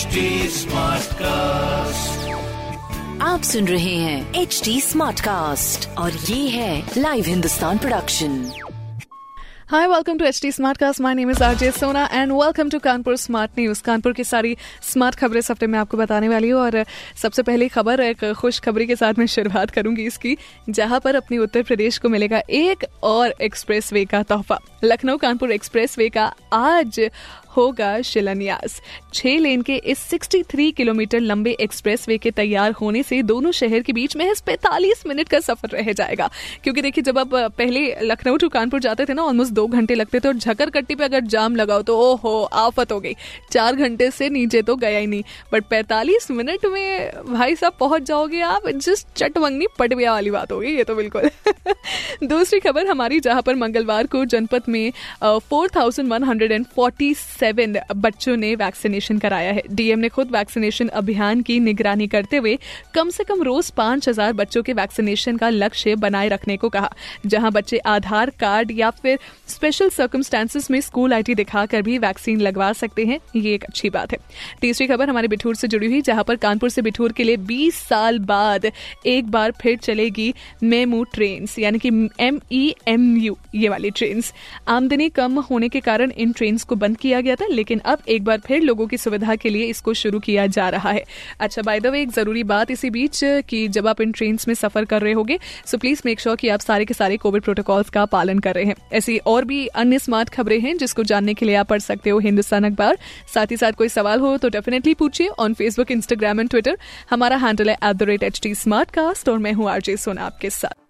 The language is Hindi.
HD Smartcast. आप सुन रहे हैं एच डी स्मार्ट कास्ट और ये है live Hindustan production Hi, welcome to HT Smartcast. My name is RJ Sona and welcome to Kanpur smart news Kanpur की सारी स्मार्ट खबरें इस हफ़्ते में आपको बताने वाली हूँ और सबसे पहली खबर एक खुश खबरी के साथ मैं शुरुआत करूँगी इसकी जहाँ पर अपनी उत्तर प्रदेश को मिलेगा एक और एक्सप्रेस वे का तोहफा लखनऊ कानपुर एक्सप्रेस वे का आज होगा शिलान्यास। छह लेन के इस 63 किलोमीटर लंबे एक्सप्रेस वे के तैयार होने से दोनों शहर के बीच महज 45 मिनट का सफ़र रह जाएगा। क्योंकि देखिए, जब आप पहले लखनऊ टू कानपुर जाते थे ना ऑलमोस्ट दो घंटे लगते थे, और झकर कट्टी पे अगर जाम लगाओ तो ओहो, आफत हो गई। चार घंटे से नीचे तो गया ही नहीं। बट पैंतालीस मिनट में भाई साहब पहुँच जाओगे आप जस्ट चटवंगनी पटविया वाली बात होगी, ये तो बिल्कुल। दूसरी खबर, हमारी जहाँ पर मंगलवार को जनपद में four thousand one hundred and forty seven बच्चों ने वैक्सीनेशन कराया है। डीएम ने खुद वैक्सीनेशन अभियान की निगरानी करते हुए कम से कम रोज पाँच हज़ार बच्चों के वैक्सीनेशन का लक्ष्य बनाए रखने को कहा। जहाँ बच्चे आधार कार्ड या फिर स्पेशल सर्कमस्टांसिस में स्कूल आईटी दिखाकर भी वैक्सीन लगवा सकते हैं, ये एक अच्छी बात है। तीसरी खबर हमारे बिठूर से जुड़ी हुई, जहाँ पर कानपुर से बिठूर के लिए 20 साल बाद एक बार फिर चलेगी मेमू ट्रेन यानी कि एम ई एम यू ये वाली ट्रेन आमदनी कम होने के कारण इन ट्रेन को बंद किया गया था, लेकिन अब एक बार फिर लोगों की सुविधा के लिए इसको शुरू किया जा रहा है। अच्छा बाय द वे एक ज़रूरी बात इसी बीच कि जब आप इन ट्रेन में सफ़र कर रहे होगे सो प्लीज़ मेक श्योर कि आप सारे के सारे कोविड प्रोटोकॉल्स का पालन कर रहे हैं। ऐसी और भी अन्य स्मार्ट खबरें हैं जिसको जानने के लिए आप पढ़ सकते हो हिंदुस्तान अखबार। साथ ही साथ कोई सवाल हो तो डेफिनेटली पूछिए on Facebook Instagram and Twitter हमारा हैंडल है at the rate H T smart cast और मैं हूँ आरजे सोना आपके साथ।